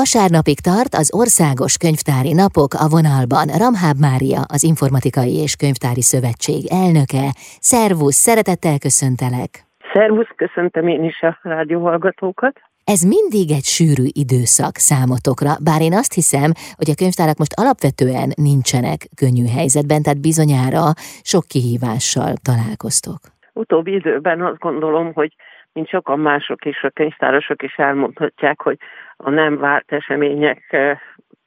Vasárnapig tart az Országos Könyvtári Napok a vonalban. Ramháb Mária, az Informatikai és Könyvtári Szövetség elnöke. Szervusz, szeretettel köszöntelek! Szervusz, köszöntöm én is a rádióhallgatókat. Ez mindig egy sűrű időszak számotokra, bár én azt hiszem, hogy a könyvtárak most alapvetően nincsenek könnyű helyzetben, tehát bizonyára sok kihívással találkoztok. Utóbbi időben azt gondolom, hogy mint sokan mások is, a könyvtárosok is elmondhatják, hogy a nem várt események eh,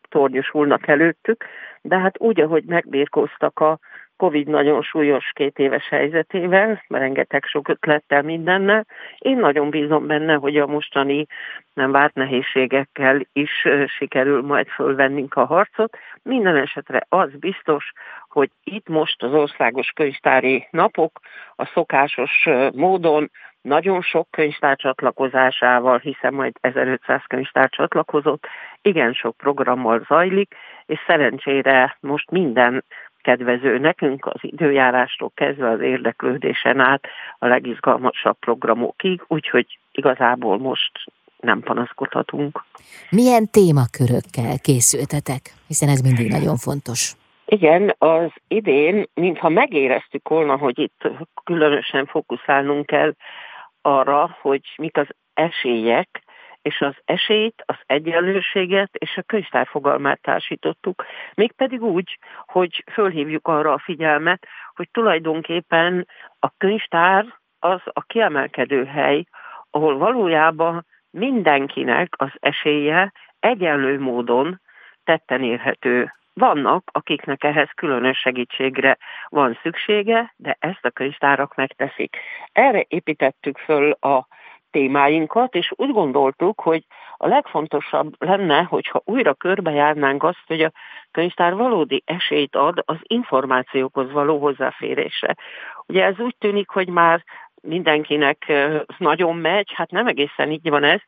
tornyosulnak előttük, de hát úgy, ahogy megbírkoztak a Covid nagyon súlyos két éves helyzetével, rengeteg sok ötlettel mindennel. Én nagyon bízom benne, hogy a mostani nem várt nehézségekkel is eh, sikerül majd fölvennünk a harcot. Minden esetre az biztos, hogy itt most az országos könyvtári napok a szokásos eh, módon nagyon sok könyvtár csatlakozásával, hiszen majd 1500 könyvtár csatlakozott, igen sok programmal zajlik, és szerencsére most minden kedvező nekünk az időjárástól kezdve az érdeklődésen át a legizgalmasabb programokig, úgyhogy igazából most nem panaszkodhatunk. Milyen témakörökkel készültetek? Hiszen ez mindig nagyon fontos. Igen, az idén, mintha megéreztük volna, hogy itt különösen fókuszálnunk kell arra, hogy mik az esélyek, és az esélyt, az egyenlőséget és a könyvtár fogalmát társítottuk, mégpedig úgy, hogy fölhívjuk arra a figyelmet, hogy tulajdonképpen a könyvtár az a kiemelkedő hely, ahol valójában mindenkinek az esélye egyenlő módon tetten érhető vannak, akiknek ehhez különös segítségre van szüksége, de ezt a könyvtárak megteszik. Erre építettük föl a témáinkat, és úgy gondoltuk, hogy a legfontosabb lenne, hogyha újra körbejárnánk azt, hogy a könyvtár valódi esélyt ad az információkhoz való hozzáférésre. Ugye ez úgy tűnik, hogy már mindenkinek nagyon megy, hát nem egészen így van ez,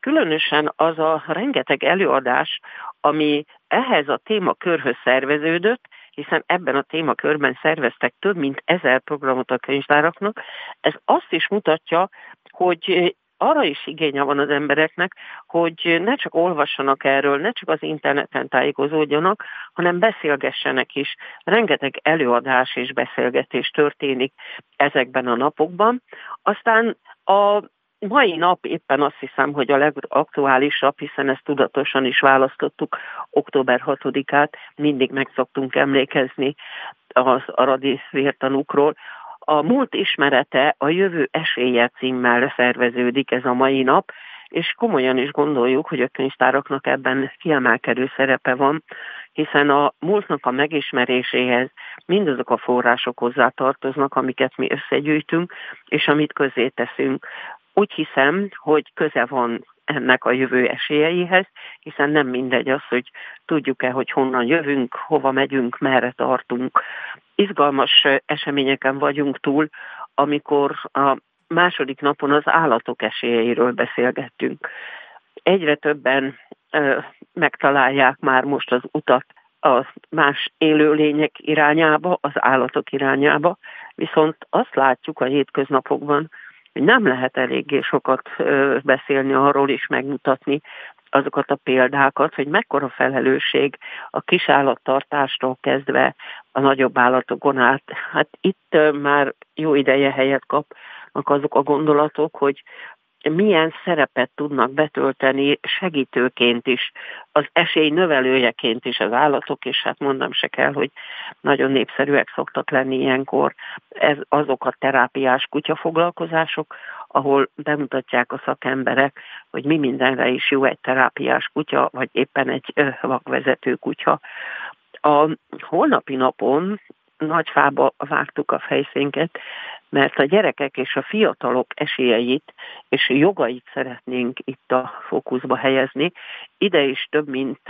különösen az a rengeteg előadás, ami ehhez a témakörhöz szerveződött, hiszen ebben a témakörben szerveztek több mint ezer programot a könyvtáraknak, ez azt is mutatja, hogy arra is igénye van az embereknek, hogy ne csak olvassanak erről, ne csak az interneten tájékozódjanak, hanem beszélgessenek is. Rengeteg előadás és beszélgetés történik ezekben a napokban. Aztán a mai nap éppen azt hiszem, hogy a legaktuálisabb, hiszen ezt tudatosan is választottuk, október 6-át, mindig meg szoktunk emlékezni az aradi vértanúkról. A múlt ismerete a jövő esélye címmel szerveződik ez a mai nap, és komolyan is gondoljuk, hogy a könyvtáraknak ebben kiemelkedő szerepe van, hiszen a múltnak a megismeréséhez mindazok a források hozzá tartoznak, amiket mi összegyűjtünk, és amit közé teszünk. Úgy hiszem, hogy köze van ennek a jövő esélyeihez, hiszen nem mindegy az, hogy tudjuk-e, hogy honnan jövünk, hova megyünk, merre tartunk. Izgalmas eseményeken vagyunk túl, amikor a második napon az állatok esélyeiről beszélgettünk. Egyre többen ö, megtalálják már most az utat a más élőlények irányába, az állatok irányába, viszont azt látjuk a hétköznapokban, nem lehet eléggé sokat beszélni arról is megmutatni azokat a példákat, hogy mekkora felelősség a kisállattartástól kezdve a nagyobb állatokon át. Hát itt már jó ideje helyet kapnak azok a gondolatok, hogy milyen szerepet tudnak betölteni segítőként is, az esély növelőjeként is az állatok, és hát mondom se kell, hogy nagyon népszerűek szoktak lenni ilyenkor ez, azok a terápiás kutyafoglalkozások, ahol bemutatják a szakemberek, hogy mi mindenre is jó egy terápiás kutya, vagy éppen egy vakvezető kutya. A holnapi napon nagyfába vágtuk a fejszénket, mert a gyerekek és a fiatalok esélyeit és jogait szeretnénk itt a fókuszba helyezni. Ide is több mint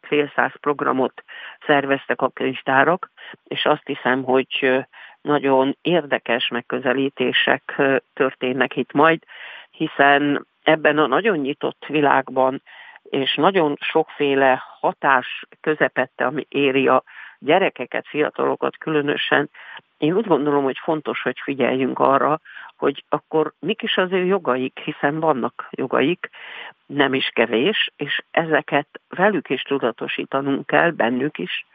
fél száz programot szerveztek a könyvtárak, és azt hiszem, hogy nagyon érdekes megközelítések történnek itt majd, hiszen ebben a nagyon nyitott világban és nagyon sokféle hatás közepette, ami éri a gyerekeket, fiatalokat különösen, én úgy gondolom, hogy fontos, hogy figyeljünk arra, hogy akkor mik is az ő jogaik, hiszen vannak jogaik, nem is kevés, és ezeket velük is tudatosítanunk kell, bennük is,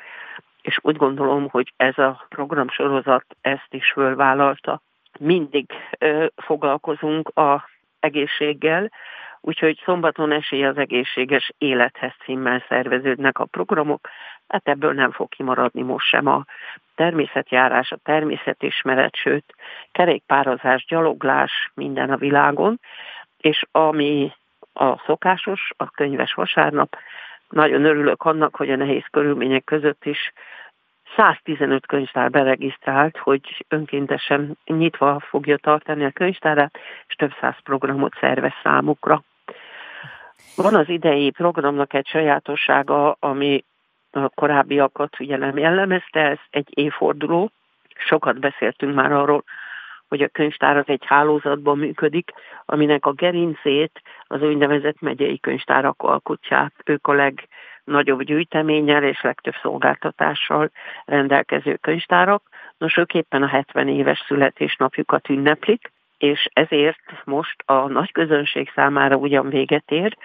és úgy gondolom, hogy ez a programsorozat ezt is fölvállalta. Mindig ö, foglalkozunk a egészséggel, úgyhogy szombaton esély az egészséges élethez címmel szerveződnek a programok, hát ebből nem fog kimaradni most sem a természetjárás, a természetismeret, sőt, kerékpározás, gyaloglás minden a világon, és ami a szokásos, a könyves vasárnap, nagyon örülök annak, hogy a nehéz körülmények között is 115 könyvtár beregisztrált, hogy önkéntesen nyitva fogja tartani a könyvtárát, és több száz programot szervez számukra. Van az idei programnak egy sajátossága, ami a korábbiakat ugye nem jellemezte, ez egy évforduló. Sokat beszéltünk már arról, hogy a könyvtár az egy hálózatban működik, aminek a gerincét az úgynevezett megyei könyvtárak alkotják. Ők a legnagyobb gyűjteménnyel és legtöbb szolgáltatással rendelkező könyvtárak. Nos, ők éppen a 70 éves születésnapjukat ünneplik, és ezért most a nagy közönség számára ugyan véget ér,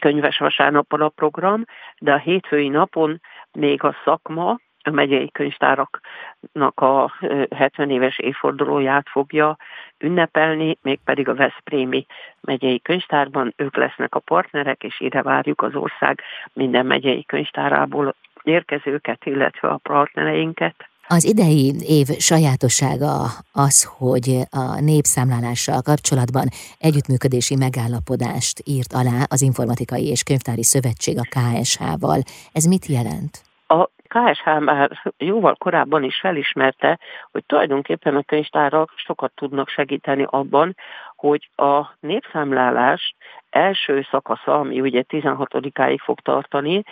könyves vasárnappal a program, de a hétfői napon még a szakma, a megyei könyvtáraknak a 70 éves évfordulóját fogja ünnepelni, mégpedig a Veszprémi megyei könyvtárban. Ők lesznek a partnerek, és ide várjuk az ország minden megyei könyvtárából érkezőket, illetve a partnereinket. Az idei év sajátossága az, hogy a népszámlálással kapcsolatban együttműködési megállapodást írt alá az Informatikai és Könyvtári Szövetség a KSH-val. Ez mit jelent? A KSH már jóval korábban is felismerte, hogy tulajdonképpen a könyvtárak sokat tudnak segíteni abban, hogy a népszámlálás első szakasza, ami ugye 16-áig fog tartani,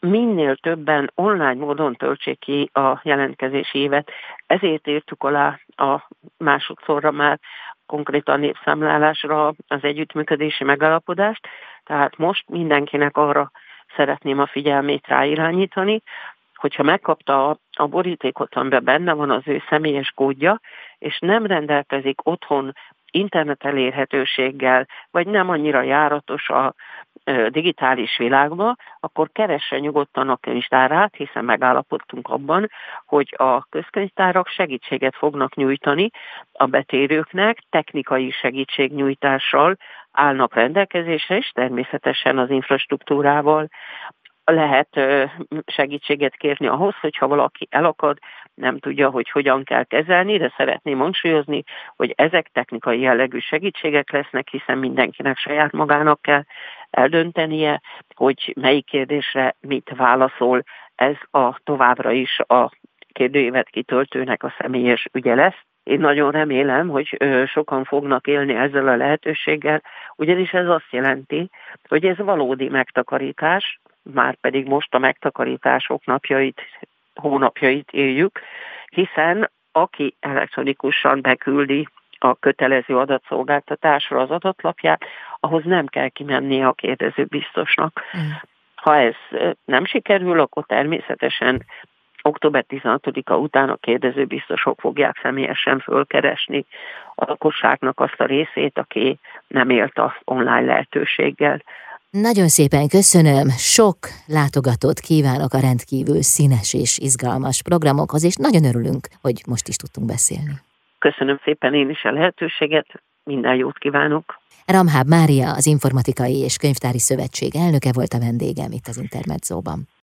minél többen online módon töltsék ki a jelentkezési évet. Ezért írtuk alá a másodszorra már konkrétan népszámlálásra az együttműködési megállapodást, tehát most mindenkinek arra szeretném a figyelmét ráirányítani, hogyha megkapta a borítékot, amiben benne van az ő személyes kódja, és nem rendelkezik otthon internet elérhetőséggel, vagy nem annyira járatos a digitális világba, akkor keresse nyugodtan a könyvtárát, hiszen megállapodtunk abban, hogy a közkönyvtárak segítséget fognak nyújtani a betérőknek, technikai segítségnyújtással állnak rendelkezésre, és természetesen az infrastruktúrával lehet segítséget kérni ahhoz, hogyha valaki elakad, nem tudja, hogy hogyan kell kezelni, de szeretném hangsúlyozni, hogy ezek technikai jellegű segítségek lesznek, hiszen mindenkinek saját magának kell eldöntenie, hogy melyik kérdésre mit válaszol. Ez a továbbra is a kérdőívet kitöltőnek a személyes ügye lesz. Én nagyon remélem, hogy sokan fognak élni ezzel a lehetőséggel, ugyanis ez azt jelenti, hogy ez valódi megtakarítás, már pedig most a megtakarítások napjait, hónapjait éljük, hiszen aki elektronikusan beküldi a kötelező adatszolgáltatásra az adatlapját, ahhoz nem kell kimennie a kérdező biztosnak. Mm. Ha ez nem sikerül, akkor természetesen október 16-a után a kérdező biztosok fogják személyesen fölkeresni a lakosságnak azt a részét, aki nem élt az online lehetőséggel. Nagyon szépen köszönöm, sok látogatót kívánok a rendkívül színes és izgalmas programokhoz, és nagyon örülünk, hogy most is tudtunk beszélni. Köszönöm szépen én is a lehetőséget, minden jót kívánok. Ramháb Mária, az Informatikai és Könyvtári Szövetség elnöke volt a vendégem itt az Intermedzóban.